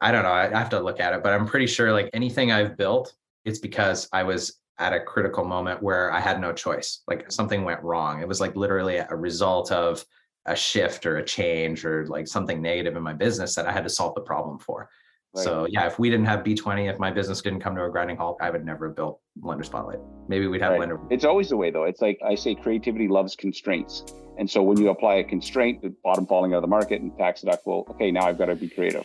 I don't know. I have to look at it, but I'm pretty sure like anything I've built, it's because I was at a critical moment where I had no choice. Like something went wrong. It was like literally a result of a shift or a change or like something negative in my business that I had to solve the problem for. Right. So yeah, if we didn't have B20, if my business didn't come to a grinding halt, I would never have built Lender Spotlight. Maybe we'd have right. Lender. It's always the way though. It's like I say, creativity loves constraints. And so when you apply a constraint, the bottom falling out of the market and tax deductible, okay, now I've got to be creative.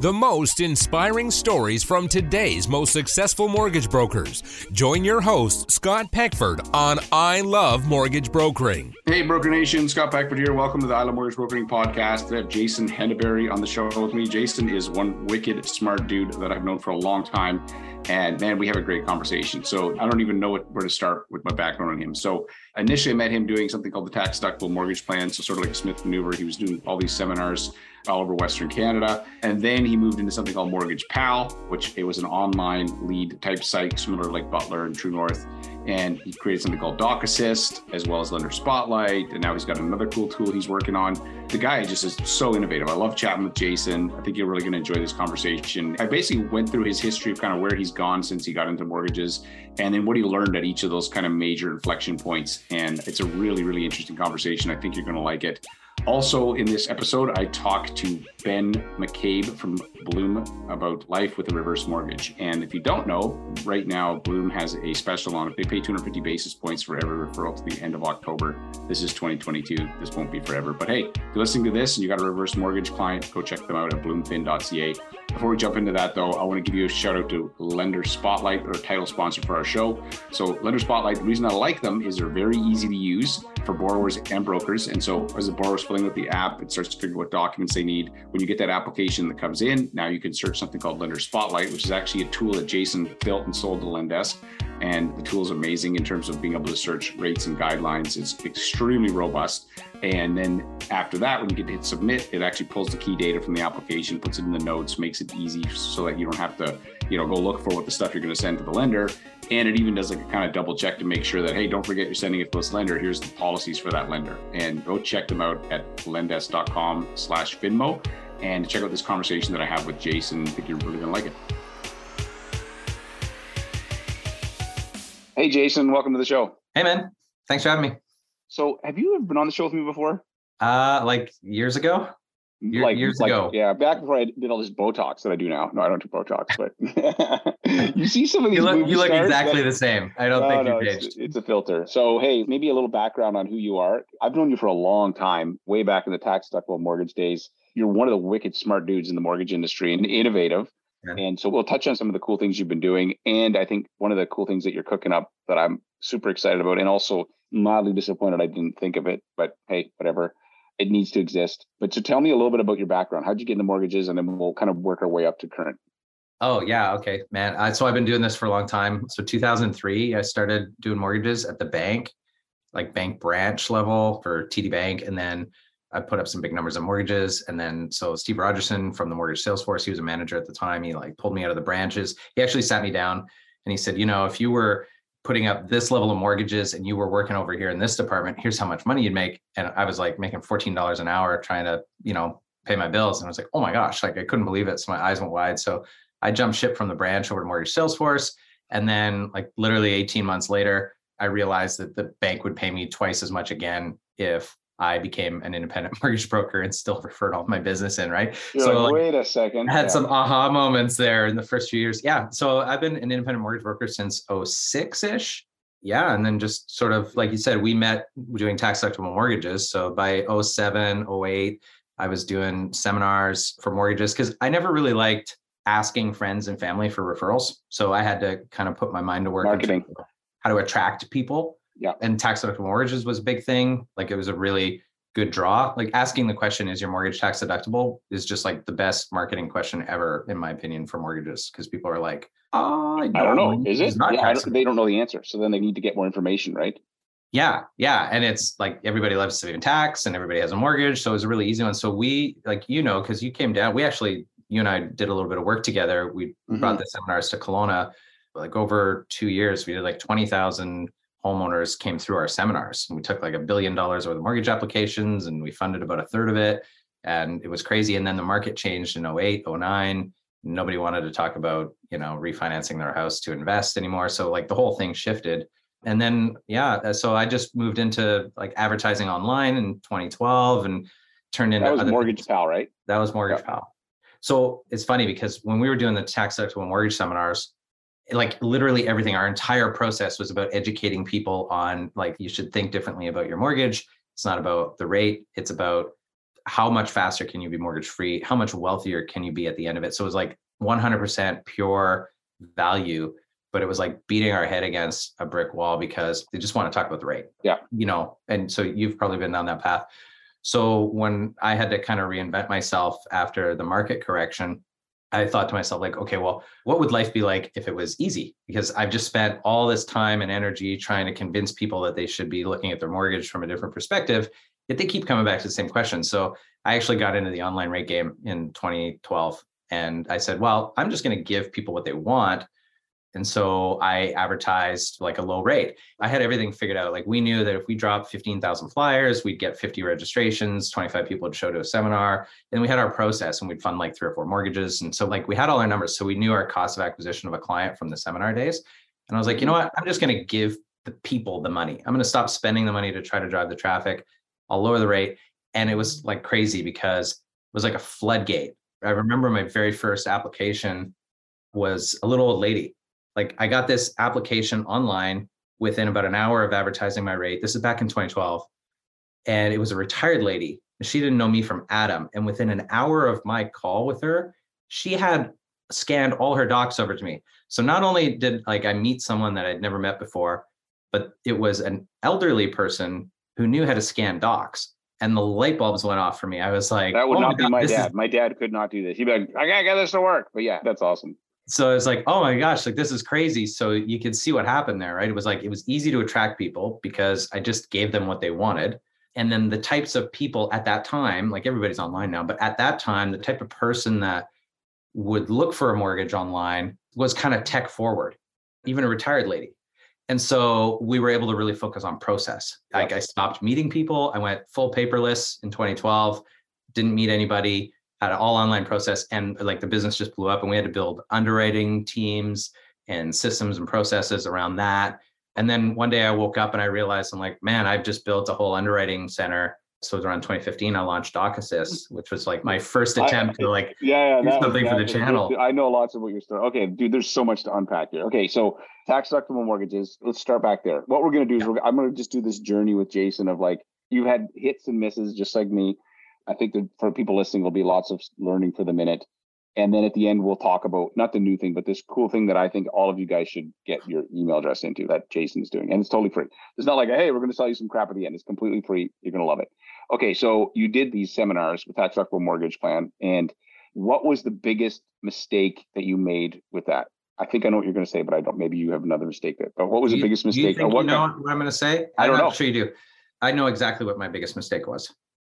The most inspiring stories from today's most successful mortgage brokers. Join your host, Scott Peckford, on I Love Mortgage Brokering. Hey, Broker Nation, Scott Peckford here. Welcome to the I Love Mortgage Brokering podcast. I have Jason Henneberry on the show with me. Jason is one wicked smart dude that I've known for a long time. And man, we have a great conversation. So I don't even know what, where to start with my background on him. So initially I met him doing something called the tax deductible mortgage plan. So sort of like a Smith maneuver. He was doing all these seminars all over Western Canada. And then he moved into something called Mortgage Pal, which it was an online lead type site, similar to like Butler and True North. And he created something called Doc Assist, as well as Lender Spotlight. And now he's got another cool tool he's working on. The guy just is so innovative. I love chatting with Jason. I think you're really going to enjoy this conversation. I basically went through his history of kind of where he's gone since he got into mortgages and then what he learned at each of those kind of major inflection points. And it's a really, really interesting conversation. I think you're going to like it. Also, in this episode, I talk to Ben McCabe from Bloom about life with a reverse mortgage. And if you don't know, right now, Bloom has a special on it. They pay 250 basis points for every referral to the end of October. This is 2022. This won't be forever. But hey, if you're listening to this and you got a reverse mortgage client, go check them out at bloomfin.ca. Before we jump into that, though, I want to give you a shout out to Lender Spotlight, our title sponsor for our show. So, Lender Spotlight, the reason I like them is they're very easy to use for borrowers and brokers. And so, as the borrower's filling out the app, it starts to figure what documents they need. When you get that application that comes in, now you can search something called Lender Spotlight, which is actually a tool that Jason built and sold to Lendesk. And the tool is amazing in terms of being able to search rates and guidelines. It's extremely robust. And then after that, when you get to hit submit, it actually pulls the key data from the application, puts it in the notes, makes it easy so that you don't have to, you know, go look for what the stuff you're going to send to the lender. And it even does like a kind of double check to make sure that, hey, don't forget you're sending it to this lender. Here's the policies for that lender. And go check them out at lendesk.com slash finmo and check out this conversation that I have with Jason. I think you're really going to like it. Hey, Jason, welcome to the show. Hey, man. Thanks for having me. So, have you ever been on the show with me before? Uh, like years ago. Year, like years like, ago, yeah, back before I did all this Botox that I do now. No, I don't do Botox, but you see some of these. You look, you look exactly that, the same. I don't no, think no, it's, it's, a filter. So, hey, maybe a little background on who you are. I've known you for a long time, way back in the tax deductible mortgage days. You're one of the wicked smart dudes in the mortgage industry and innovative. Yeah. And so we'll touch on some of the cool things you've been doing. And I think one of the cool things that you're cooking up that I'm super excited about and also mildly disappointed I didn't think of it, but hey, whatever. It needs to exist. But so tell me a little bit about your background. How'd you get into mortgages? And then we'll kind of work our way up to current. Oh yeah, okay, man. I, so I've been doing this for a long time. So 2003, I started doing mortgages at the bank, like bank branch level for TD Bank, and then I put up some big numbers on mortgages. And then so Steve Rogerson from the mortgage sales force, he was a manager at the time. He like pulled me out of the branches. He actually sat me down and he said, you know, if you were putting up this level of mortgages and you were working over here in this department, here's how much money you'd make. And I was like making $14 an hour trying to, you know, pay my bills. And I was like, oh my gosh, like I couldn't believe it. So my eyes went wide. So I jumped ship from the branch over to mortgage Salesforce. And then like literally 18 months later, I realized that the bank would pay me twice as much again if I became an independent mortgage broker and still referred all my business in, right? You're so like, wait a second. I had yeah. some aha moments there in the first few years. Yeah. So I've been an independent mortgage broker since 06-ish. Yeah. And then just sort of like you said, we met doing tax deductible mortgages. So by 07, 08, I was doing seminars for mortgages because I never really liked asking friends and family for referrals. So I had to kind of put my mind to work. Marketing. How to attract people yeah. And tax deductible mortgages was a big thing. Like it was a really good draw. Like asking the question, is your mortgage tax deductible is just like the best marketing question ever, in my opinion, for mortgages. Cause people are like, oh, I don't, I don't know. Is it? Yeah, don't, they don't know the answer. So then they need to get more information, right? Yeah, yeah. And it's like everybody loves saving tax and everybody has a mortgage. So it was a really easy one. So we, like, you know, because you came down, we actually, you and I did a little bit of work together. We mm-hmm. brought the seminars to Kelowna like over two years. We did like 20,000 homeowners came through our seminars and we took like a billion dollars worth of mortgage applications and we funded about a third of it And it was crazy. And then the market changed in 08, 09. Nobody wanted to talk about, you know, refinancing their house to invest anymore. So like the whole thing shifted. And then, yeah, uh, so I just moved into like advertising online in 2012 and turned into that was Mortgage things. Pal, right? That was Mortgage yeah. Pal. So it's funny because when we were doing the tax deductible mortgage seminars, like literally everything, our entire process was about educating people on like you should think differently about your mortgage. It's not about the rate, it's about how much faster can you be mortgage free? How much wealthier can you be at the end of it? So it was like 100% pure value, but it was like beating our head against a brick wall because they just want to talk about the rate. Yeah. You know, and so you've probably been down that path. So when I had to kind of reinvent myself after the market correction, I thought to myself, like, okay, well, what would life be like if it was easy? Because I've just spent all this time and energy trying to convince people that they should be looking at their mortgage from a different perspective. Yet they keep coming back to the same question. So I actually got into the online rate game in 2012. And I said, well, I'm just going to give people what they want and so I advertised like a low rate. I had everything figured out. Like we knew that if we dropped 15,000 flyers, we'd get 50 registrations, 25 people would show to a seminar. And we had our process and we'd fund like three or four mortgages. And so like we had all our numbers. So we knew our cost of acquisition of a client from the seminar days. And I was like, you know mm-hmm. what? I'm just going to give the people the money. I'm going to stop spending the money to try to drive the traffic. I'll lower the rate. And it was like crazy because it was like a floodgate. I remember my very first application was a little old lady like I got this application online within about an hour of advertising my rate. This is back in 2012. And it was a retired lady. She didn't know me from Adam. And within an hour of my call with her, she had scanned all her docs over to me. So not only did like I meet someone that I'd never met before, but it was an elderly person who knew how to scan docs. And the light bulbs went off for me. I was like, that would oh not God, be my dad. Is... My dad could not do this. He'd be like, I gotta get this to work. But yeah, that's awesome so it's like, oh my gosh, like this is crazy. So you can see what happened there, right? It was like it was easy to attract people because I just gave them what they wanted. And then the types of people at that time, like everybody's online now, but at that time, the type of person that would look for a mortgage online was kind of tech forward, even a retired lady. And so we were able to really focus on process. Like I stopped meeting people. I went full paperless in 2012, didn't meet anybody an all online process and like the business just blew up and we had to build underwriting teams and systems and processes around that. And then one day i woke up and i realized i'm like man i've just built a whole underwriting center. So it was around 2015 i launched doc assist which was like my mm-hmm. first attempt I, to like yeah, yeah do something for the channel. i know lots of what you're starting okay dude there's so much to unpack here. Okay so tax deductible mortgages let's start back there. What we're going to do is i'm going to just do this journey with jason of like you've had hits and misses just like me I think that for people listening, there'll be lots of learning for the minute. And then at the end, we'll talk about not the new thing, but this cool thing that I think all of you guys should get your email address into that Jason's doing. And it's totally free. It's not like, hey, we're going to sell you some crap at the end. It's completely free. You're going to love it. Okay. So you did these seminars with tax deductible mortgage plan. And what was the biggest mistake that you made with that? I think I know what you're going to say, but I don't. Maybe you have another mistake there. But what was you, the biggest mistake? Do You, what you know what I'm going to say? I don't I'm know. Sure you do. I know exactly what my biggest mistake was.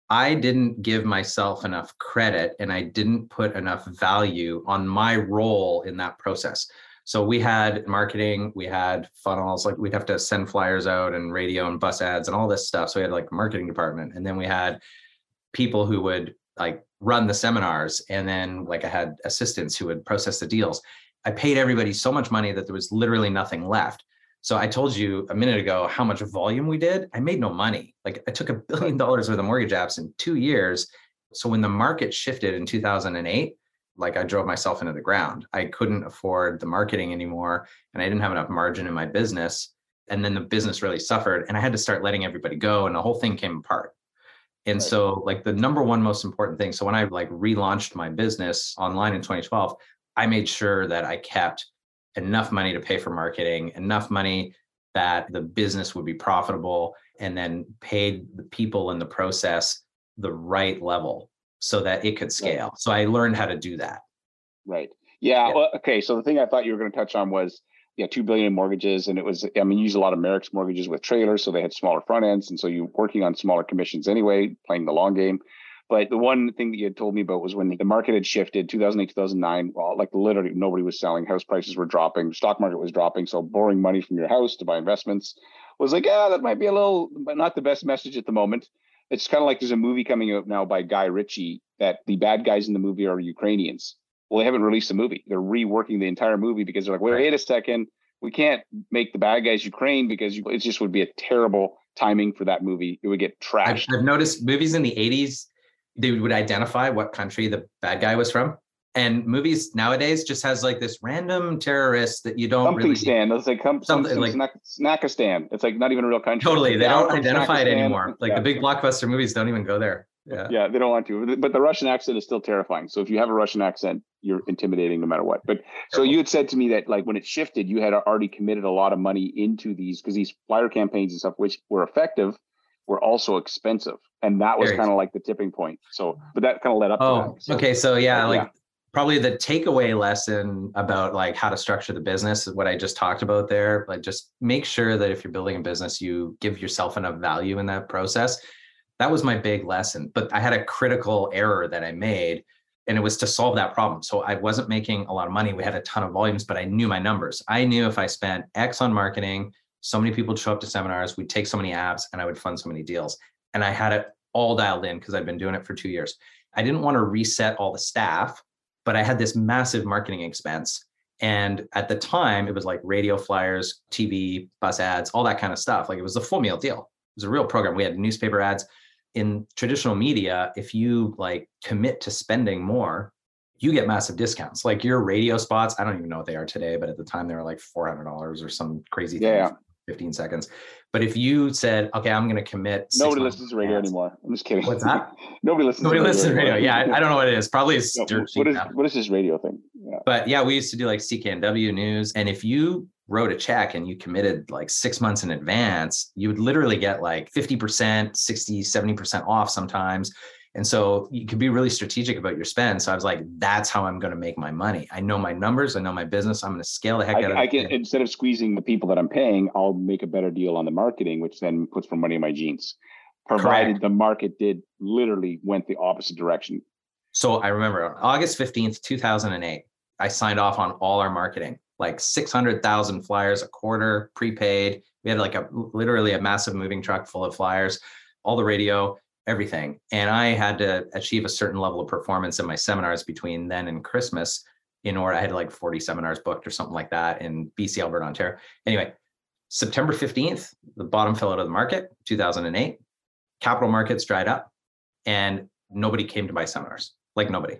I didn't give myself enough credit and I didn't put enough value on my role in that process. So we had marketing, we had funnels, like we'd have to send flyers out and radio and bus ads and all this stuff. So we had like a marketing department. And then we had people who would like run the seminars. And then like I had assistants who would process the deals. I paid everybody so much money that there was literally nothing left. So I told you a minute ago how much volume we did. I made no money. Like I took a billion dollars worth of mortgage apps in two years. So when the market shifted in 2008, like I drove myself into the ground. I couldn't afford the marketing anymore and I didn't have enough margin in my business. And then the business really suffered and I had to start letting everybody go and the whole thing came apart. And right. so like the number one most important thing. So when I like relaunched my business online in 2012, I made sure that I kept enough money to pay for marketing, enough money that the business would be profitable, and then paid the people in the process the right level so that it could scale. Right. So I learned how to do that. Right. Yeah. yeah. Well, okay. So the thing I thought you were going to touch on was yeah, two billion mortgages, and it was I mean, you use a lot of Merix mortgages with trailers, so they had smaller front ends, and so you're working on smaller commissions anyway, playing the long game. But the one thing that you had told me about was when the market had shifted 2008, 2009, well, like literally nobody was selling. House prices were dropping, stock market was dropping. So borrowing money from your house to buy investments was like, yeah, that might be a little, but not the best message at the moment. It's kind of like there's a movie coming out now by Guy Ritchie that the bad guys in the movie are Ukrainians. Well, they haven't released the movie. They're reworking the entire movie because they're like, wait, wait a second, we can't make the bad guys Ukraine because it just would be a terrible timing for that movie. It would get trashed. I've, I've noticed movies in the 80s, they would identify what country the bad guy was from and movies nowadays just has like this random terrorist that you don't something really stand. It's like come something like Snackistan. It's like not even a real country. Totally, they don't identify it anymore. Like yeah. the big blockbuster movies don't even go there. Yeah. yeah, they don't want to. But the Russian accent is still terrifying. So if you have a Russian accent, you're intimidating no matter what. But so you had said to me that like when it shifted, you had already committed a lot of money into these because these flyer campaigns and stuff, which were effective, were also expensive. And that was kind of like the tipping point. So, but that kind of led up oh, so, okay. So yeah, like yeah probably the takeaway lesson about like how to structure the business is what I just talked about there. Like just make sure that if you're building a business, you give yourself enough value in that process. That was my big lesson. But I had a critical error that I made and it was to solve that problem. So I wasn't making a lot of money. We had a ton of volumes, but I knew my numbers. I knew if I spent X on marketing, so many people would show up to seminars, we'd take so many apps and I would fund so many deals. And I had it all dialed in because I've been doing it for two years. I didn't want to reset all the staff but I had this massive marketing expense. And at the time, it was like radio flyers, TV, bus ads, all that kind of stuff. Like it was a full meal deal. It was a real program. We had newspaper ads. In traditional media, if you like commit to spending more, you get massive discounts. Like your radio spots, I don't even know what they are today, but at the time they were like $400 or some crazy thing. Yeah. 15 seconds. But if you said, okay, I'm going to commit. Nobody listens to radio anymore. I'm just kidding. What's that? Nobody listens. Nobody to listens to radio. Yeah, I, I, don't know what it is. Probably it's no, what is what is this radio thing? Yeah. But yeah, we used to do like CKNW news, and if you wrote a check and you committed like six months in advance, you would literally get like 50%, 60, 70% off sometimes. And so you could be really strategic about your spend. So I was like, that's how I'm going to make my money. I know my numbers. I know my business. I'm going to scale the heck I, out of it. I can, instead of squeezing the people that I'm paying, I'll make a better deal on the marketing, which then puts more money in my jeans, provided Correct. the market did literally went the opposite direction. So I remember August 15th, 2008, I signed off on all our marketing, like 600,000 flyers a quarter prepaid. We had like a literally a massive moving truck full of flyers, all the radio everything. And I had to achieve a certain level of performance in my seminars between then and Christmas in order I had like 40 seminars booked or something like that in BC, Alberta, Ontario. Anyway, September 15th, the bottom fell out of the market, 2008. Capital markets dried up and nobody came to my seminars, like nobody.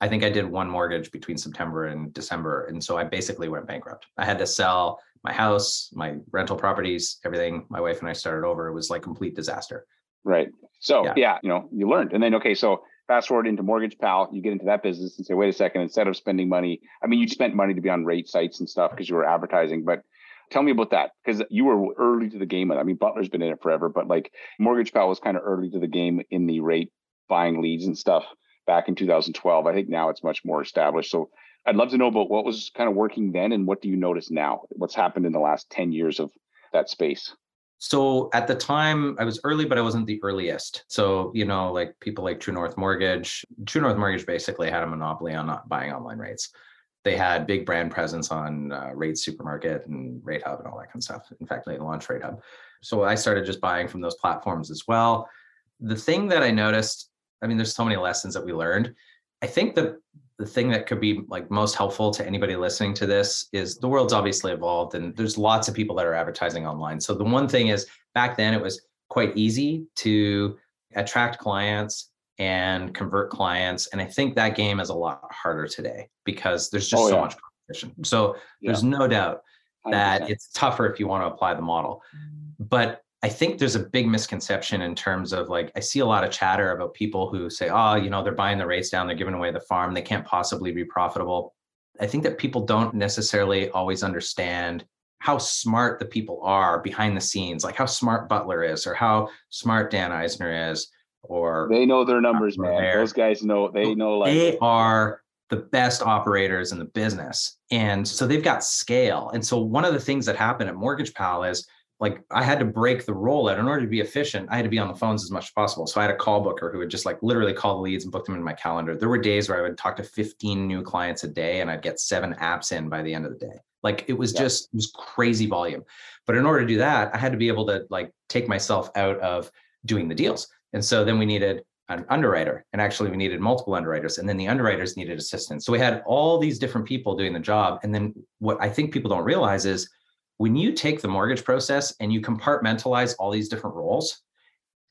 I think I did one mortgage between September and December. And so I basically went bankrupt. I had to sell my house, my rental properties, everything. My wife and I started over. It was like complete disaster. Right. So yeah. yeah, you know, you learned. And then okay, so fast forward into Mortgage Pal, you get into that business and say, wait a second, instead of spending money, I mean, you spent money to be on rate sites and stuff because you were advertising, but tell me about that because you were early to the game. I mean, Butler's been in it forever, but like Mortgage Pal was kind of early to the game in the rate buying leads and stuff back in 2012. I think now it's much more established. So I'd love to know about what was kind of working then and what do you notice now? What's happened in the last 10 years of that space? So at the time, I was early, but I wasn't the earliest. So, you know, like people like True North Mortgage, True North Mortgage basically had a monopoly on not buying online rates. They had big brand presence on uh, Rate Supermarket and Rate Hub and all that kind of stuff. In fact, they launched Rate Hub. So I started just buying from those platforms as well. The thing that I noticed, I mean, there's so many lessons that we learned. I think that the thing that could be like most helpful to anybody listening to this is the world's obviously evolved and there's lots of people that are advertising online. So the one thing is back then it was quite easy to attract clients and convert clients and I think that game is a lot harder today because there's just oh, so yeah. much competition. So yeah. there's no doubt that 100%. it's tougher if you want to apply the model. Mm. But I think there's a big misconception in terms of like I see a lot of chatter about people who say, oh, you know, they're buying the rates down, they're giving away the farm, they can't possibly be profitable. I think that people don't necessarily always understand how smart the people are behind the scenes, like how smart Butler is, or how smart Dan Eisner is, or they know their numbers, man. There. Those guys know they know like they are the best operators in the business. And so they've got scale. And so one of the things that happened at Mortgage Pal is like I had to break the rollout in order to be efficient. I had to be on the phones as much as possible. So I had a call booker who would just like literally call the leads and book them in my calendar. There were days where I would talk to 15 new clients a day and I'd get seven apps in by the end of the day. Like it was yeah. just it was crazy volume. But in order to do that, I had to be able to like take myself out of doing the deals. And so then we needed an underwriter and actually we needed multiple underwriters and then the underwriters needed assistance so we had all these different people doing the job and then what i think people don't realize is when you take the mortgage process and you compartmentalize all these different roles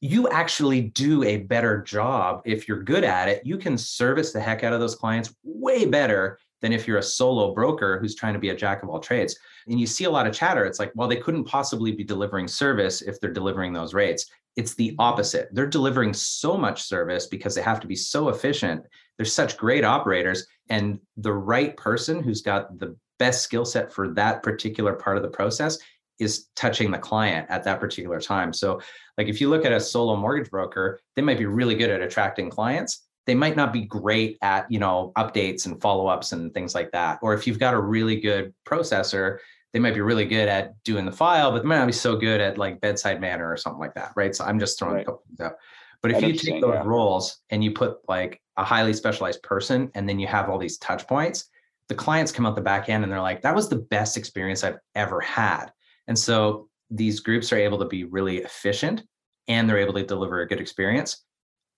you actually do a better job. If you're good at it you can service the heck out of those clients way better than if you're a solo broker who's trying to be a jack of all trades. And you see a lot of chatter. It's like well they couldn't possibly be delivering service if they're delivering those rates. It's the opposite. They're delivering so much service because they have to be so efficient. They're such great operators, and the right person who's got the best skill set for that particular part of the process is touching the client at that particular time. So, like if you look at a solo mortgage broker, they might be really good at attracting clients. They might not be great at, you know, updates and follow-ups and things like that. Or if you've got a really good processor, they might be really good at doing the file, but they might not be so good at like bedside manner or something like that, right? So I'm just throwing right. a couple things out. But if you take those yeah. roles and you put like a highly specialized person and then you have all these touch points, the clients come out the back end and they're like, that was the best experience I've ever had. And so these groups are able to be really efficient and they're able to deliver a good experience.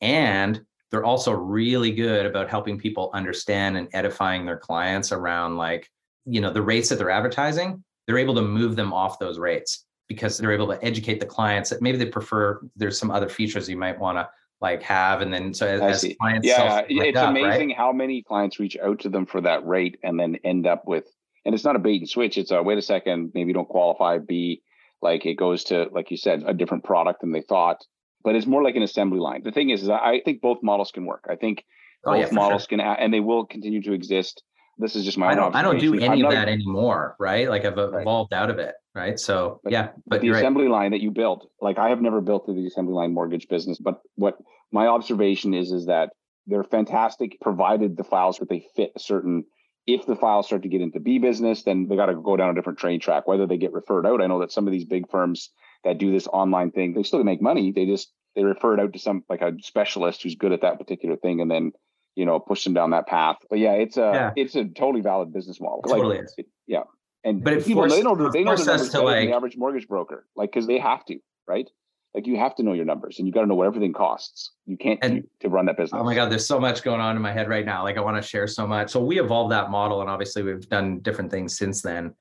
And they're also really good about helping people understand and edifying their clients around like you know the rates that they're advertising they're able to move them off those rates because they're able to educate the clients that maybe they prefer there's some other features you might want to like have and then so as, as clients yeah it's up, amazing right? how many clients reach out to them for that rate and then end up with and it's not a bait and switch it's a wait a second maybe you don't qualify b like it goes to like you said a different product than they thought. But it's more like an assembly line. The thing is, is i think both models can work. I think oh, both yeah, models sure. can and they will continue to exist this is just my I don't, I don't do any of that anymore, right? Like I've evolved right. out of it, right? So but, yeah, but the assembly right. line that you built, like I have never built the assembly line mortgage business, but what my observation is is that they're fantastic provided the files that they fit a certain if the files start to get into B business, then they got to go down a different train track, whether they get referred out. I know that some of these big firms that do this online thing, they still make money. They just they refer it out to some like a specialist who's good at that particular thing and then you know, push them down that path. But yeah, it's a yeah. it's a totally valid business model. Totally like, it, yeah. And but if people forced, they know they know the numbers to like, the average mortgage broker, like because they have to, right? Like you have to know your numbers and you got to know what everything costs. You can't and, to run that business. Oh my God, there's so much going on in my head right now. Like I want to share so much. So we evolved that model and obviously we've done different things since then.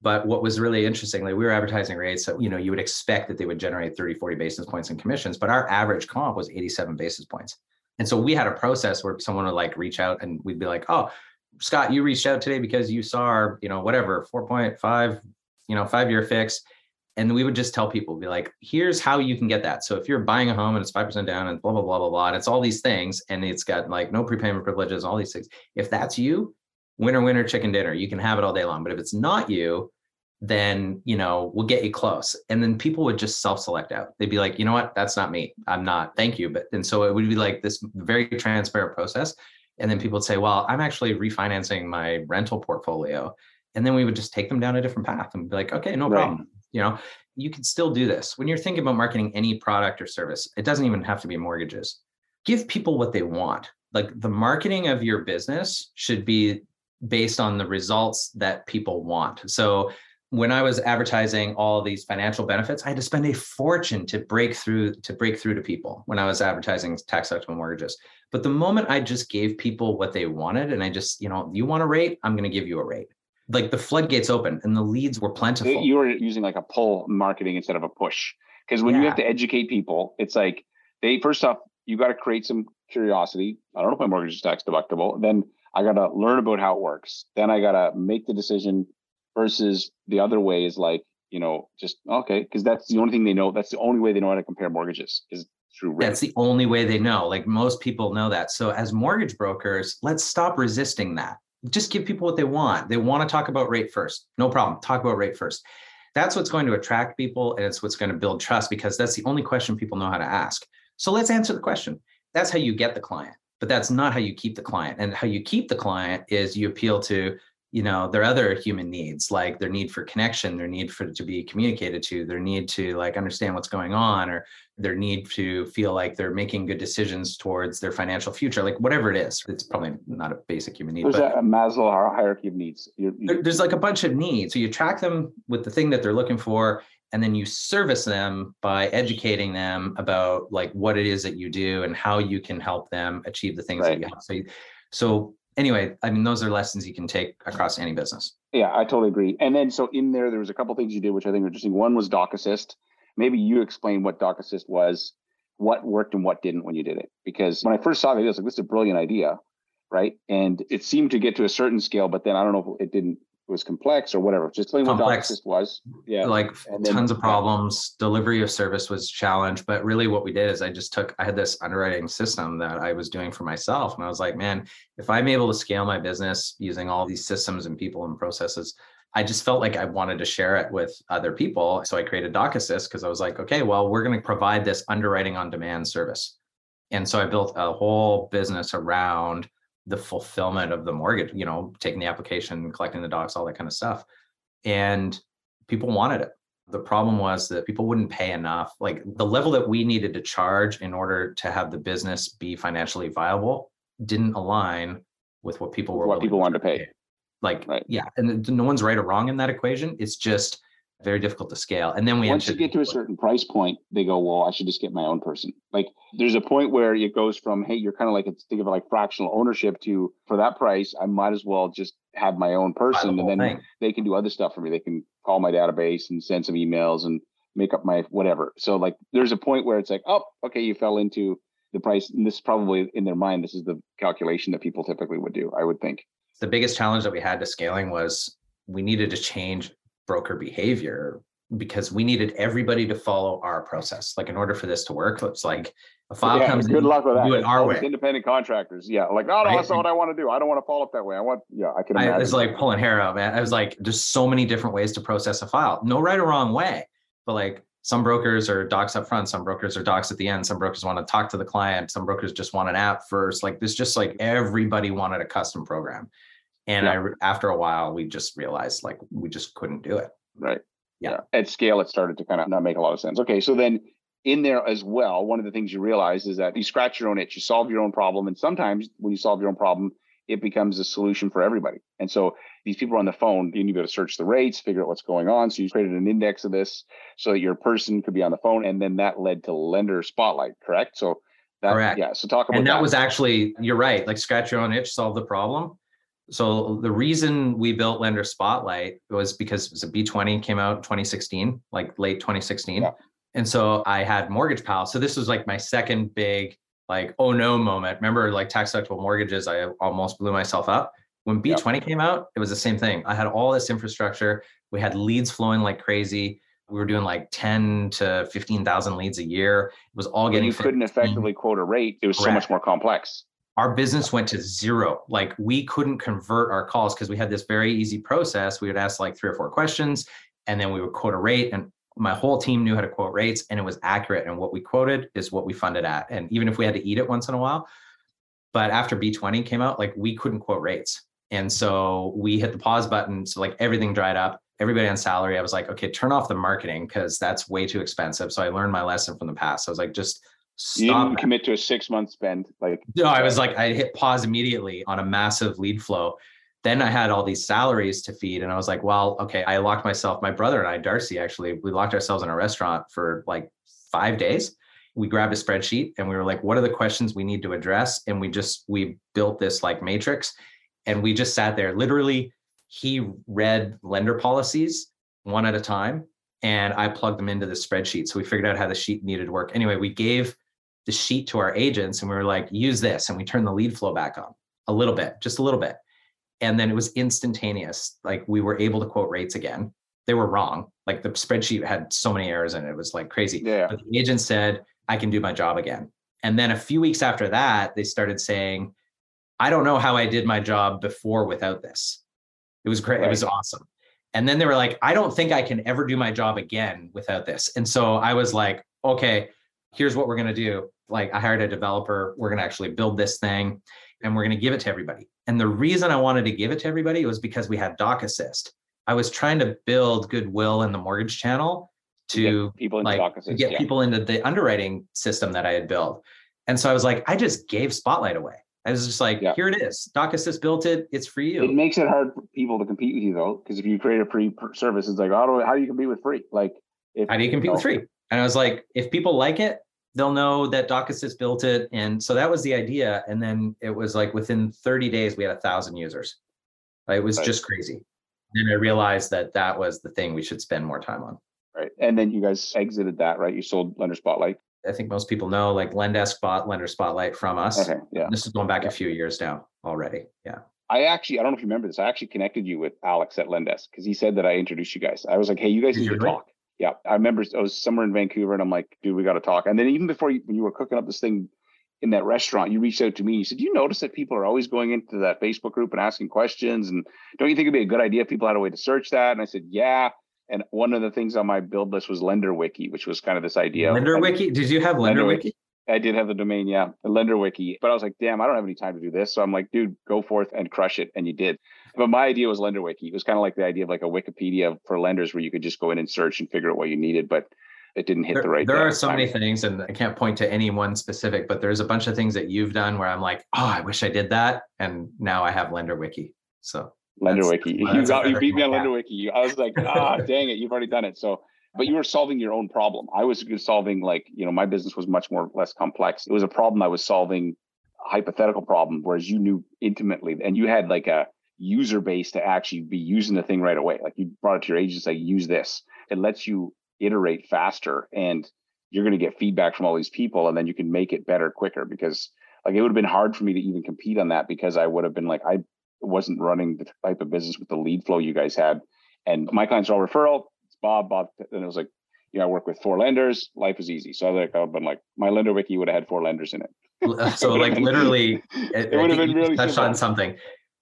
But what was really interesting, like we were advertising rates that, you know, you would expect that they would generate 30, 40 basis points in commissions, but our average comp was 87 basis points. And so we had a process where someone would like reach out and we'd be like, oh, Scott, you reached out today because you saw our, you know, whatever, 4.5, you know, five year fix. And we would just tell people, be like, here's how you can get that. So if you're buying a home and it's 5% down and blah, blah, blah, blah, blah, and it's all these things and it's got like no prepayment privileges, all these things. If that's you, winner, winner, chicken dinner, you can have it all day long. But if it's not you, then you know we'll get you close. And then people would just self-select out. They'd be like you know what? That's not me. I'm not. Thank you. But and so it would be like this very transparent process. And then people would say well i'm actually refinancing my rental portfolio. And then we would just take them down a different path and be like okay no right. problem. You know you can still do this. When you're thinking about marketing any product or service it doesn't even have to be mortgages. Give people what they want. Like the marketing of your business should be based on the results that people want. So when I was advertising all these financial benefits, I had to spend a fortune to break through to break through to people when I was advertising tax deductible mortgages. But the moment I just gave people what they wanted, and I just, you know, you want a rate, I'm going to give you a rate. Like the floodgates open and the leads were plentiful. You were using like a pull marketing instead of a push. Because when yeah. you have to educate people, it's like they first off, you got to create some curiosity. I don't know if my mortgage is tax deductible. Then I got to learn about how it works. Then I got to make the decision versus the other way is like you know just okay because that's the only thing they know that's the only way they know how to compare mortgages is through rate. that's the only way they know like most people know that. So as mortgage brokers let's stop resisting that. Just give people what they want. They want to talk about rate first. No problem talk about rate first. That's what's going to attract people and it's what's going to build trust because that's the only question people know how to ask. So let's answer the question. That's how you get the client but that's not how you keep the client. And how you keep the client is you appeal to you know their other human needs like their need for connection their need for it to be communicated to their need to like understand what's going on or their need to feel like they're making good decisions towards their financial future like whatever it is it's probably not a basic human need there's but a maslow hierarchy of needs you're, you're, there's like a bunch of needs so you track them with the thing that they're looking for and then you service them by educating them about like what it is that you do and how you can help them achieve the things right. that you have. So, so anyway, I mean, those are lessons you can take across any business. Yeah, I totally agree. And then so in there, there was a couple things you did, which I think are interesting. One was Doc Assist. Maybe you explain what Doc Assist was, what worked and what didn't when you did it. Because when I first saw it, I was like, this is a brilliant idea, right? And it seemed to get to a certain scale, but then I don't know if it didn't was complex or whatever. Just explain what Doc was. Yeah. Like then, tons of problems. Yeah. Delivery of service was challenged. But really what we did is I just took, I had this underwriting system that I was doing for myself. And I was like, man, if I'm able to scale my business using all these systems and people and processes, I just felt like I wanted to share it with other people. So I created Doc Assist because I was like, okay, well, we're going to provide this underwriting on demand service. And so I built a whole business around the fulfillment of the mortgage, you know, taking the application, collecting the docs, all that kind of stuff. And people wanted it. The problem was that people wouldn't pay enough. Like the level that we needed to charge in order to have the business be financially viable didn't align with what people were what people wanted to pay. pay. Like, right. yeah, and no one's right or wrong in that equation. It's just very difficult to scale. And then we once you get to a certain price point, they go, well, I should just get my own person. Like there's a point where it goes from, hey, you're kind of like think of it like fractional ownership to for that price, I might as well just have my own person, and then thing. they can do other stuff for me. They can call my database and send some emails and make up my whatever. So like there's a point where it's like, oh, okay, you fell into the price. And this is probably in their mind, this is the calculation that people typically would do, I would think. The biggest challenge that we had to scaling was we needed to change broker behavior because we needed everybody to follow our process. Like in order for this to work, it's like a file yeah, comes good in, luck with that. do it our way. Independent contractors. Yeah. Like, oh, no, no, right? that's not what I want to do. I don't want to follow up that way. I want, yeah, I can imagine. I was like pulling hair out, man. I was like, there's so many different ways to process a file. No right or wrong way. But like some brokers are docs up front, some brokers are docs at the end, some brokers want to talk to the client, some brokers just want an app first. Like this just like everybody wanted a custom program. And yeah. I after a while, we just realized like we just couldn't do it. Right. Yeah. yeah. At scale, it started to kind of not make a lot of sense. Okay. So then in there as well, one of the things you realize is that you scratch your own itch, you solve your own problem. And sometimes when you solve your own problem, it becomes a solution for everybody. And so these people are on the phone, you need to search the rates, figure out what's going on. So you created an index of this so that your person could be on the phone. And then that led to lender spotlight, correct? So that, correct. Yeah. So talk about and that, that was actually, you're right. Like scratch your own itch, solve the problem. So the reason we built Lender Spotlight was because it was a B20 came out 2016, like late 2016. Yeah. And so I had Mortgage Pal. So this was like my second big like oh no moment. Remember like tax deductible mortgages, I almost blew myself up. When B20 yeah. came out, it was the same thing. I had all this infrastructure. We had leads flowing like crazy. We were doing like 10 to 15,000 leads a year. It was all getting. you couldn't effectively quote a rate. It was Correct. so much more complex our business went to zero. Like we couldn't convert our calls because we had this very easy process. We would ask like three or four questions and then we would quote a rate. And my whole team knew how to quote rates and it was accurate. And what we quoted is what we funded at. And even if we had to eat it once in a while, but after B20 came out, like we couldn't quote rates. And so we hit the pause button. So like everything dried up, everybody on salary. I was like, okay, turn off the marketing because that's way too expensive. So I learned my lesson from the past. I was like, just Stop. You didn't commit to a six month spend. Like no, I was like, I hit pause immediately on a massive lead flow. Then I had all these salaries to feed, and I was like, well, okay. I locked myself, my brother and I, Darcy, actually, we locked ourselves in a restaurant for like five days. We grabbed a spreadsheet and we were like, what are the questions we need to address? And we just we built this like matrix, and we just sat there. Literally, he read lender policies one at a time and I plugged them into the spreadsheet. So we figured out how the sheet needed to work. Anyway, we gave the sheet to our agents and we were like, use this. And we turned the lead flow back on a little bit, just a little bit. And then it was instantaneous. Like we were able to quote rates again. They were wrong. Like the spreadsheet had so many errors in it. It was like crazy. Yeah. But the agent said, I can do my job again. And then a few weeks after that, they started saying, I don't know how I did my job before without this. It was great. Right. It was awesome. And then they were like, I don't think I can ever do my job again without this. And so I was like, okay, here's what we're going to do. Like I hired a developer. We're going to actually build this thing and we're going to give it to everybody. And the reason I wanted to give it to everybody was because we had Doc Assist. I was trying to build goodwill in the mortgage channel to, get people like, Doc Assist, get yeah. people into the underwriting system that I had built. And so I was like, I just gave Spotlight away. I was just like, yeah. here it is. Doc Assist built it. It's for you. It makes it hard for people to compete with you though, because if you create a free service, it's like, how do how do you compete with free? Like If, How do you compete with free? And I was like, if people like it, they'll know that DocAssist built it. And so that was the idea. And then it was like within 30 days, we had a thousand users. It was right. just crazy. And I realized that that was the thing we should spend more time on. Right. And then you guys exited that, right? You sold Lender Spotlight. I think most people know like Lendesk bought Lender Spotlight from us. Okay, yeah. This is going back yeah. a few years now already. Yeah. I actually, I don't know if you remember this. I actually connected you with Alex at Lendesk because he said that I introduced you guys. I was like, hey, you guys Did need to talk. Yeah. I remember I was somewhere in Vancouver and I'm like, dude, we got to talk. And then even before you, when you were cooking up this thing in that restaurant, you reached out to me. You said, you notice that people are always going into that Facebook group and asking questions? And don't you think it'd be a good idea if people had a way to search that? And I said, yeah. And one of the things on my build list was Lender Wiki, which was kind of this idea. Lender Wiki? Did you have Lender, Lender Wiki? Wiki? I did have the domain, yeah, the Lender Wiki. But I was like, damn, I don't have any time to do this. So I'm like, dude, go forth and crush it. And you did. But my idea was Lender Wiki. It was kind of like the idea of like a Wikipedia for lenders where you could just go in and search and figure out what you needed. But it didn't hit there, the right. There are so many things, and I can't point to any one specific, but there's a bunch of things that you've done where I'm like, oh, I wish I did that, and now I have Lender Wiki. So Lender Wiki, you got you beat me on Lender Wiki. I was like, ah, dang it, you've already done it. So, but you were solving your own problem. I was solving like you know my business was much more less complex. It was a problem I was solving, a hypothetical problem, whereas you knew intimately, and you had like a user base to actually be using the thing right away. Like you brought it to your agents, like use this. It lets you iterate faster and you're going to get feedback from all these people and then you can make it better quicker because like it would have been hard for me to even compete on that because I would have been like I wasn't running the type of business with the lead flow you guys had and my clients are all referral it's Bob Bob and it was like you know I work with four lenders life is easy so I like I've been like my lender wiki would have had four lenders in it uh, so like literally it, it would have been really touched simple. on something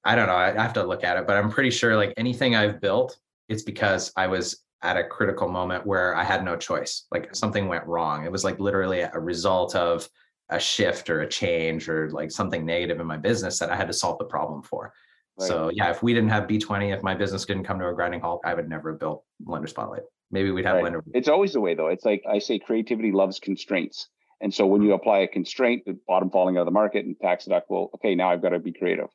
I don't know I have to look at it but I'm pretty sure like anything I've built it's because I was at a critical moment where I had no choice. Like something went wrong. It was like literally a result of a shift or a change or like something negative in my business that I had to solve the problem for. Right. So yeah, if we didn't have B20, if my business didn't come to a grinding halt, I would never have built Lender Spotlight. Maybe we'd have right. Lender. It's always the way though. It's like I say, creativity loves constraints. And so when you mm-hmm. apply a constraint, the bottom falling out of the market and tax deductible, okay, now I've got to be creative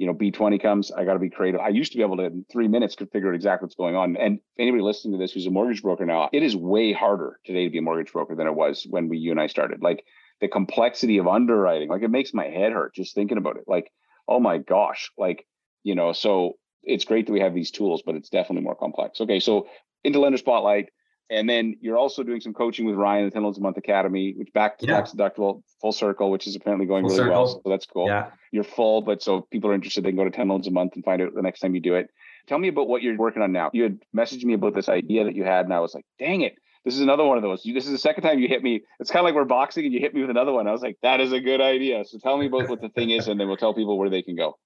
you know, B20 comes, I got to be creative. I used to be able to, in three minutes, could figure out exactly what's going on. And anybody listening to this who's a mortgage broker now, it is way harder today to be a mortgage broker than it was when we, you and I started. Like the complexity of underwriting, like it makes my head hurt just thinking about it. Like, oh my gosh, like, you know, so it's great that we have these tools, but it's definitely more complex. Okay, so into Lender Spotlight, and then you're also doing some coaching with Ryan, the 10 Loans a Month Academy, which back to yeah. tax deductible, full circle, which is apparently going full really circle. well. So that's cool. Yeah. You're full, but so people are interested, they can go to 10 Loans a Month and find out the next time you do it. Tell me about what you're working on now. You had messaged me about this idea that you had, and I was like, dang it. This is another one of those. You, this is the second time you hit me. It's kind of like we're boxing and you hit me with another one. I was like, that is a good idea. So tell me about what the thing is, and then we'll tell people where they can go.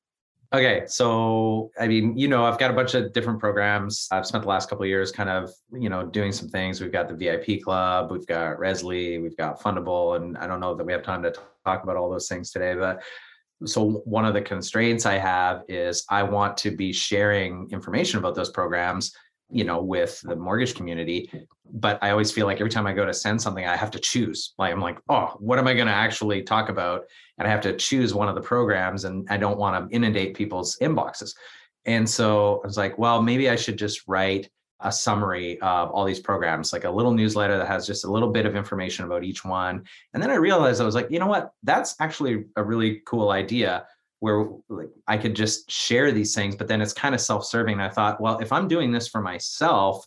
Okay, so I mean, you know, I've got a bunch of different programs. I've spent the last couple years kind of, you know, doing some things. We've got the VIP club, we've got Resly, we've got Fundable, and I don't know that we have time to talk about all those things today, but so one of the constraints I have is I want to be sharing information about those programs you know with the mortgage community but i always feel like every time i go to send something i have to choose. Like i'm like oh what am i going to actually talk about? And i have to choose one of the programs and i don't want to inundate people's inboxes. And so i was like well maybe i should just write a summary of all these programs like a little newsletter that has just a little bit of information about each one. And then i realized i was like you know what? That's actually a really cool idea where like I could just share these things, but then it's kind of self-serving. And I thought, well, if I'm doing this for myself,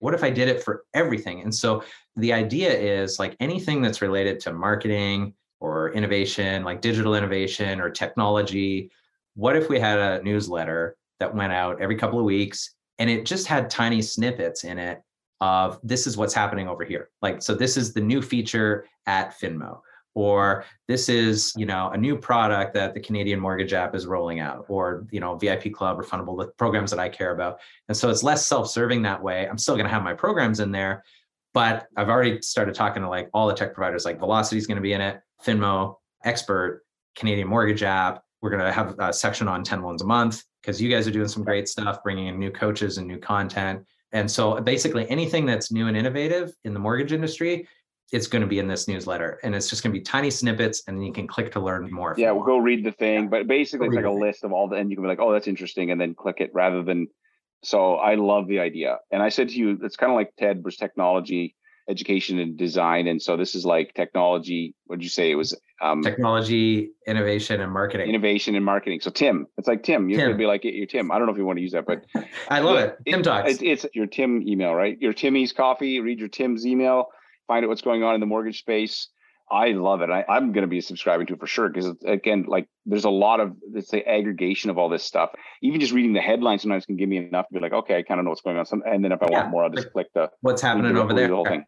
what if I did it for everything? And so the idea is like anything that's related to marketing or innovation, like digital innovation or technology. What if we had a newsletter that went out every couple of weeks and it just had tiny snippets in it of this is what's happening over here. Like, so this is the new feature at Finmo or this is you know a new product that the canadian mortgage app is rolling out or you know vip club or fundable the programs that i care about. And so it's less self-serving that way. I'm still going to have my programs in there but i've already started talking to like all the tech providers like velocity is going to be in it finmo expert canadian mortgage app. We're going to have a section on 10 loans a month because you guys are doing some great stuff bringing in new coaches and new content. And so basically anything that's new and innovative in the mortgage industry it's going to be in this newsletter and it's just going to be tiny snippets and then you can click to learn more. Yeah, we'll go read the thing, but basically it's like a list of all the, and you can be like, oh, that's interesting. And then click it rather than So I love the idea. And I said to you, it's kind of like TED was technology, education, and design. And so this is like technology. What did you say? It was um, technology, innovation, and marketing. Innovation and marketing. So Tim, it's like Tim. You could be like you're Tim. I don't know if you want to use that, but I love it. Tim talks. It's, it's your Tim email, right? Your Timmy's coffee. Read your Tim's email. Find out what's going on in the mortgage space. I love it. I, am going to be subscribing to it for sure because again, like there's a lot of it's the aggregation of all this stuff. Even just reading the headline sometimes can give me enough to be like, okay, I kind of know what's going on. and then if I yeah. want more, I'll just click the what's happening over there. The whole thing.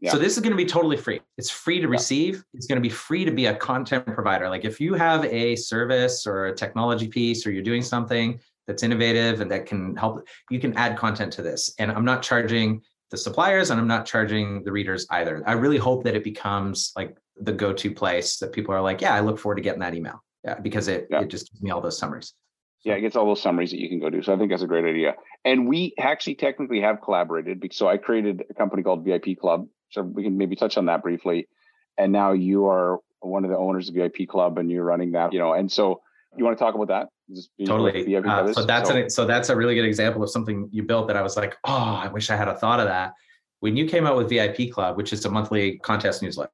Yeah. So this is going to be totally free. It's free to yeah. receive. It's going to be free to be a content provider. Like if you have a service or a technology piece or you're doing something that's innovative and that can help, you can add content to this. And I'm not charging the suppliers and I'm not charging the readers either. I really hope that it becomes like the go-to place that people are like, yeah, I look forward to getting that email. Yeah, because it yeah. it just gives me all those summaries. Yeah, it gets all those summaries that you can go do. So I think that's a great idea. And we actually technically have collaborated because so I created a company called VIP Club. So we can maybe touch on that briefly. And now you are one of the owners of VIP Club and you're running that, you know, and so you want to talk about that? totally. Uh, so that's so. An, so that's a really good example of something you built that I was like, oh, I wish I had a thought of that. When you came out with VIP Club, which is a monthly contest newsletter,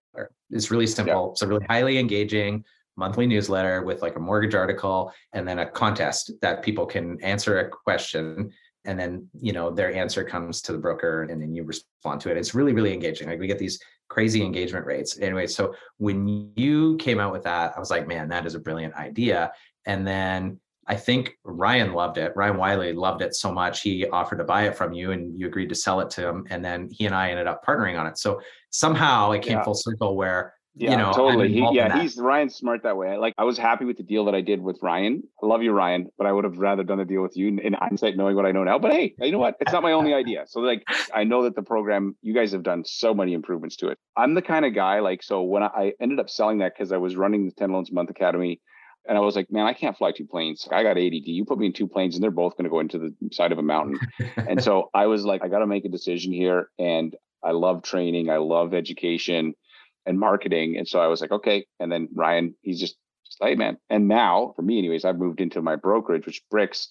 it's really simple. Yeah. It's a really highly engaging monthly newsletter with like a mortgage article and then a contest that people can answer a question and then you know their answer comes to the broker and then you respond to it it's really really engaging like we get these crazy engagement rates anyway so when you came out with that i was like man that is a brilliant idea and then I think Ryan loved it. Ryan Wiley loved it so much he offered to buy it from you, and you agreed to sell it to him. And then he and I ended up partnering on it. So somehow it came yeah. full circle where yeah, you know totally. He, yeah, he's Ryan's smart that way. I, Like I was happy with the deal that I did with Ryan. I love you, Ryan, but I would have rather done a deal with you in hindsight, knowing what I know now. But hey, you know what? It's not my only idea. So like I know that the program, you guys have done so many improvements to it. I'm the kind of guy like so when I, I ended up selling that because I was running the 10 Loans a Month Academy and I was like, man, I can't fly two planes. I got ADD. You put me in two planes and they're both going to go into the side of a mountain. and so I was like, I got to make a decision here. And I love training. I love education and marketing. And so I was like, okay. And then Ryan, he's just, just hey, man. And now for me, anyways, I've moved into my brokerage, which Merix.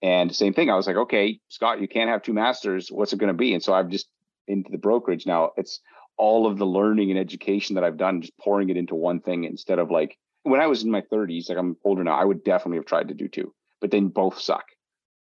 And same thing. I was like, okay, Scott, you can't have two masters. What's it going to be? And so I've just into the brokerage now. It's all of the learning and education that I've done, just pouring it into one thing instead of like when I was in my 30s, like I'm older now, I would definitely have tried to do two, but then both suck.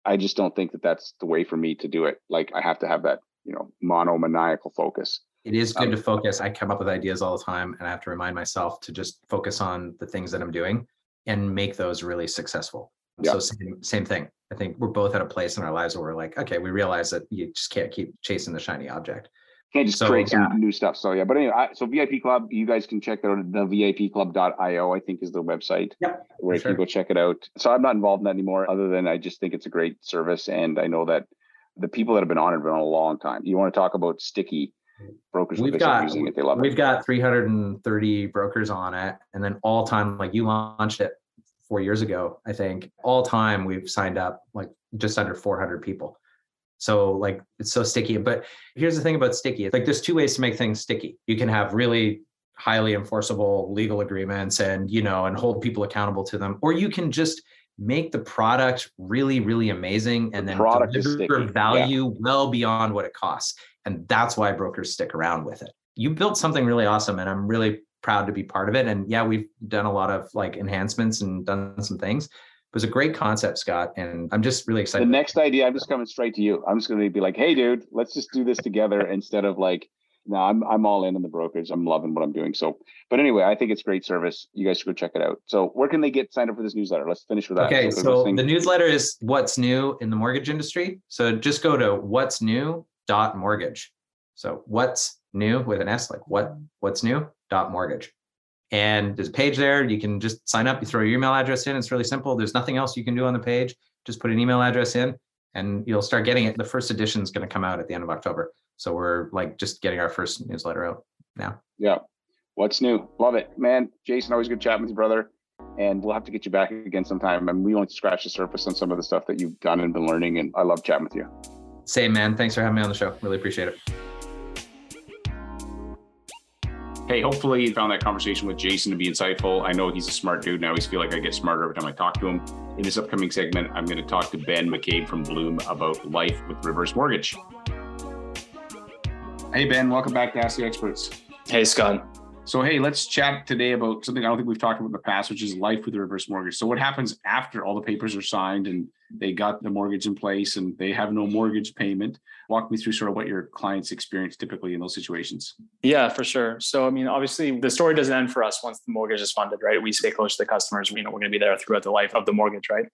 I just don't think that that's the way for me to do it. Like I have to have that, you know, monomaniacal focus. It is good um, to focus. I come up with ideas all the time and I have to remind myself to just focus on the things that I'm doing and make those really successful. Yeah. So same, same thing. I think we're both at a place in our lives where we're like, okay, we realize that you just can't keep chasing the shiny object can't just so, create some new stuff. So yeah, but anyway, I, so VIP Club, you guys can check that out. The VIPClub.io, I think, is the website yep, where you sure. can go check it out. So I'm not involved in that anymore, other than I just think it's a great service, and I know that the people that have been on it have been on a long time. You want to talk about sticky brokers? We've got using it, they love we've it. got 330 brokers on it, and then all time, like you launched it four years ago, I think. All time, we've signed up like just under 400 people. So like it's so sticky. But here's the thing about sticky. Like there's two ways to make things sticky. You can have really highly enforceable legal agreements and you know and hold people accountable to them or you can just make the product really really amazing and then deliver value yeah. well beyond what it costs and that's why brokers stick around with it you built something really awesome and i'm really proud to be part of it and yeah we've done a lot of like enhancements and done some things it was a great concept, Scott, and I'm just really excited. The next idea, I'm just coming straight to you. I'm just going to be like, "Hey, dude, let's just do this together," instead of like, "No, I'm I'm all in on the brokerage. I'm loving what I'm doing." So, but anyway, I think it's great service. You guys should go check it out. So, where can they get signed up for this newsletter? Let's finish with that. Okay, so, so the newsletter is what's new in the mortgage industry. So just go to what's new dot mortgage. So what's new with an S, like what what's new dot mortgage. And there's a page there. You can just sign up. You throw your email address in. It's really simple. There's nothing else you can do on the page. Just put an email address in and you'll start getting it. The first edition is going to come out at the end of October. So we're like just getting our first newsletter out now. Yeah. What's new? Love it. Man, Jason, always good chatting with you, brother. And we'll have to get you back again sometime. I mean, we only scratch the surface on some of the stuff that you've done and been learning. And I love chatting with you. Same, man. Thanks for having me on the show. Really appreciate it. Hey, hopefully you found that conversation with Jason to be insightful. I know he's a smart dude, and I always feel like I get smarter every time I talk to him. In this upcoming segment, I'm going to talk to Ben McCabe from Bloom about life with reverse mortgage. Hey, Ben, welcome back to Ask the Experts. Hey, Scott. So, hey, let's chat today about something I don't think we've talked about in the past, which is life with a reverse mortgage. So, what happens after all the papers are signed and they got the mortgage in place and they have no mortgage payment? Walk me through sort of what your clients experience typically in those situations. Yeah, for sure. So, I mean, obviously, the story doesn't end for us once the mortgage is funded, right? We stay close to the customers. You know, we're going to be there throughout the life of the mortgage, right?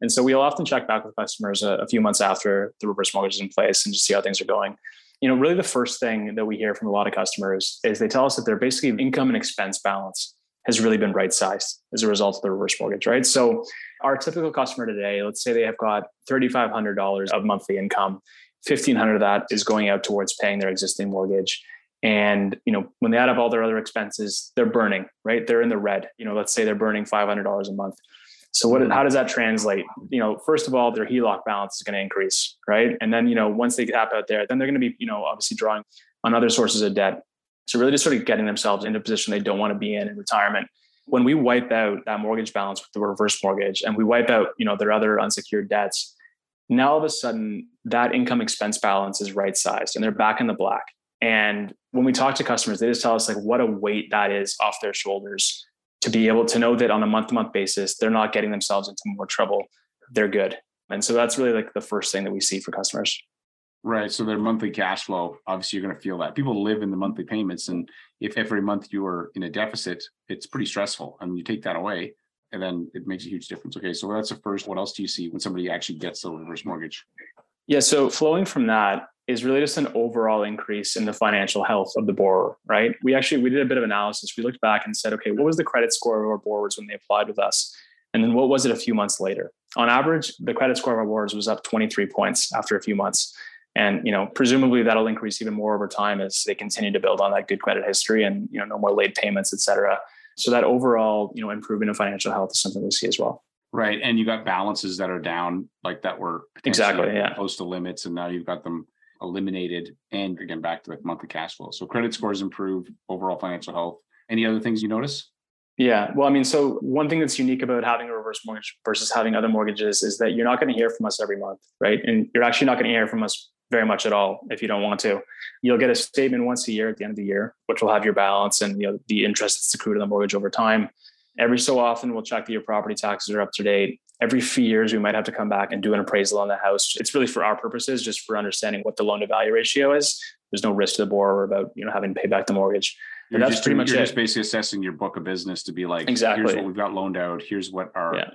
And so, we'll often check back with customers a, a few months after the reverse mortgage is in place and just see how things are going you know, really the first thing that we hear from a lot of customers is they tell us that their basically income and expense balance has really been right sized as a result of the reverse mortgage, right? So our typical customer today, let's say they have got $3,500 of monthly income, 1500 of that is going out towards paying their existing mortgage. And, you know, when they add up all their other expenses, they're burning, right? They're in the red. You know, let's say they're burning $500 a month. So what, how does that translate? You know, first of all, their HELOC balance is going to increase, right? And then, you know, once they tap out there, then they're going to be, you know, obviously drawing on other sources of debt. So really just sort of getting themselves into a position they don't want to be in in retirement. When we wipe out that mortgage balance with the reverse mortgage and we wipe out, you know, their other unsecured debts, now all of a sudden that income expense balance is right sized and they're back in the black. And when we talk to customers, they just tell us like what a weight that is off their shoulders to be able to know that on a month to month basis, they're not getting themselves into more trouble. They're good. And so that's really like the first thing that we see for customers. Right. So their monthly cash flow, obviously, you're going to feel that. People live in the monthly payments. And if every month you are in a deficit, it's pretty stressful. And you take that away, and then it makes a huge difference. Okay. So that's the first. What else do you see when somebody actually gets the reverse mortgage? Yeah. So flowing from that, is really just an overall increase in the financial health of the borrower, right? We actually we did a bit of analysis. We looked back and said, okay, what was the credit score of our borrowers when they applied with us? And then what was it a few months later? On average, the credit score of our borrowers was up 23 points after a few months. And you know, presumably that'll increase even more over time as they continue to build on that good credit history and you know, no more late payments, et cetera. So that overall, you know, improvement in financial health is something we see as well. Right. And you got balances that are down, like that were exactly yeah. close to limits, and now you've got them eliminated and again back to the monthly cash flow. So credit scores improve, overall financial health. Any other things you notice? Yeah. Well, I mean, so one thing that's unique about having a reverse mortgage versus having other mortgages is that you're not going to hear from us every month, right? And you're actually not going to hear from us very much at all if you don't want to. You'll get a statement once a year at the end of the year, which will have your balance and you know the interest that's accrued on the mortgage over time. Every so often, we'll check that your property taxes are up to date. Every few years we might have to come back and do an appraisal on the house. It's really for our purposes just for understanding what the loan to value ratio is. There's no risk to the borrower about you know having to pay back the mortgage. You're that's just, pretty much you're it. just basically assessing your book of business to be like exactly here's what we've got loaned out. Here's what our yeah.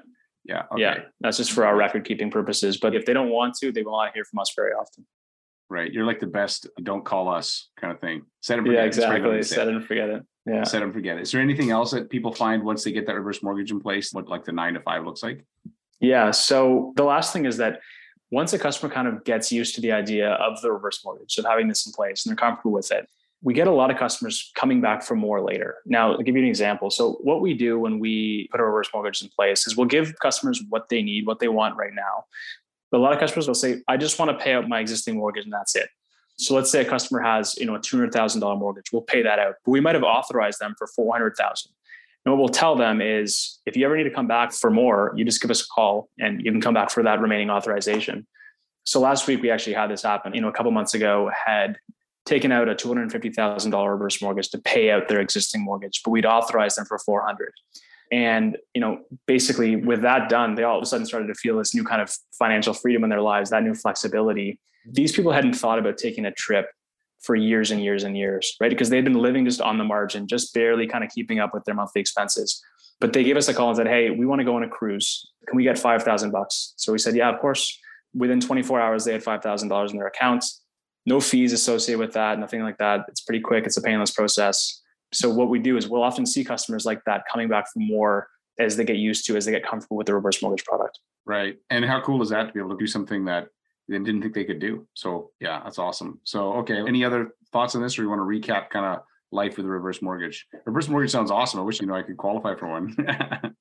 Yeah okay. yeah that's just for our record keeping purposes. But if they don't want to they will not hear from us very often right you're like the best don't call us kind of thing set and forget yeah exactly set and forget it yeah set and forget it is there anything else that people find once they get that reverse mortgage in place what like the nine to five looks like yeah. So the last thing is that once a customer kind of gets used to the idea of the reverse mortgage, of having this in place and they're comfortable with it, we get a lot of customers coming back for more later. Now, I'll give you an example. So, what we do when we put a reverse mortgage in place is we'll give customers what they need, what they want right now. But a lot of customers will say, I just want to pay out my existing mortgage and that's it. So let's say a customer has, you know, a two hundred thousand dollar mortgage. We'll pay that out, but we might have authorized them for four hundred thousand. And what we'll tell them is if you ever need to come back for more, you just give us a call and you can come back for that remaining authorization. So last week we actually had this happen. You know, a couple months ago had taken out a $250,000 reverse mortgage to pay out their existing mortgage, but we'd authorized them for 400. And, you know, basically with that done, they all of a sudden started to feel this new kind of financial freedom in their lives, that new flexibility. These people hadn't thought about taking a trip for years and years and years, right? Because they'd been living just on the margin, just barely kind of keeping up with their monthly expenses. But they gave us a call and said, "Hey, we want to go on a cruise. Can we get five thousand bucks?" So we said, "Yeah, of course." Within 24 hours, they had five thousand dollars in their account. No fees associated with that, nothing like that. It's pretty quick. It's a painless process. So what we do is we'll often see customers like that coming back for more as they get used to, as they get comfortable with the reverse mortgage product. Right. And how cool is that to be able to do something that they didn't think they could do. So yeah, that's awesome. So okay, any other thoughts on this, or you want to recap kind of life with a reverse mortgage. Reverse mortgage sounds awesome. I wish you know I could qualify for one.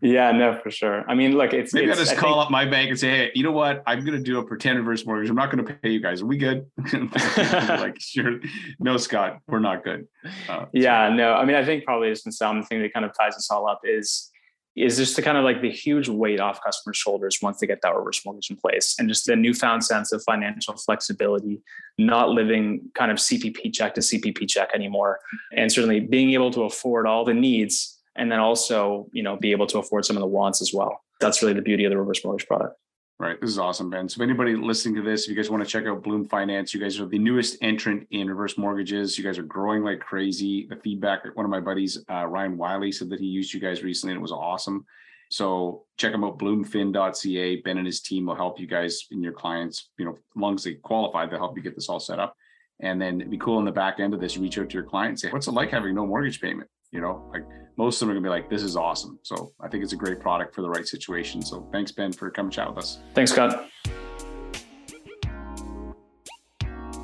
yeah, no, for sure. I mean, look, it's maybe it's, I just I call think, up my bank and say, hey, you know what? I'm going to do a pretend reverse mortgage. I'm not going to pay you guys. Are we good? like, sure. No, Scott, we're not good. Uh, yeah, so. no. I mean, I think probably just the some thing that kind of ties us all up is is just the kind of like the huge weight off customers' shoulders once they get that reverse mortgage in place and just the newfound sense of financial flexibility, not living kind of CPP check to CPP check anymore. And certainly being able to afford all the needs and then also, you know, be able to afford some of the wants as well. That's really the beauty of the reverse mortgage product. Right. This is awesome, Ben. So if anybody listening to this, if you guys want to check out Bloom Finance, you guys are the newest entrant in reverse mortgages. You guys are growing like crazy. The feedback, one of my buddies, uh, Ryan Wiley, said that he used you guys recently and it was awesome. So check them out, bloomfin.ca. Ben and his team will help you guys and your clients, you know, as long as they qualify, they'll help you get this all set up. And then it'd be cool in the back end of this, reach out to your client and say, what's it like having no mortgage payment? You know, like most of them are gonna be like, this is awesome. So I think it's a great product for the right situation. So thanks, Ben, for coming chat with us. Thanks, Scott.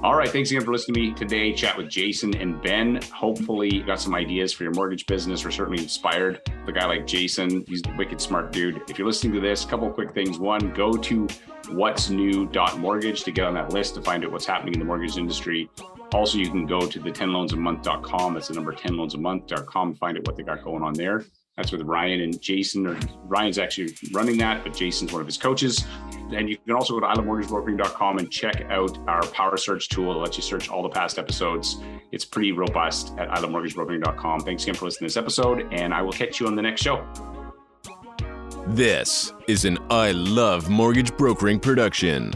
All right. Thanks again for listening to me today. Chat with Jason and Ben. Hopefully, you got some ideas for your mortgage business or certainly inspired the guy like Jason. He's a wicked smart dude. If you're listening to this, a couple quick things. One, go to what's new.mortgage to get on that list to find out what's happening in the mortgage industry. Also, you can go to the 10loansamonth.com. That's the number 10loansamonth.com. Find out what they got going on there. That's with Ryan and Jason. Or Ryan's actually running that, but Jason's one of his coaches. And you can also go to ilovemortgagebrokering.com and check out our power search tool that lets you search all the past episodes. It's pretty robust at ilovemortgagebrokering.com. Thanks again for listening to this episode, and I will catch you on the next show. This is an I Love Mortgage Brokering production.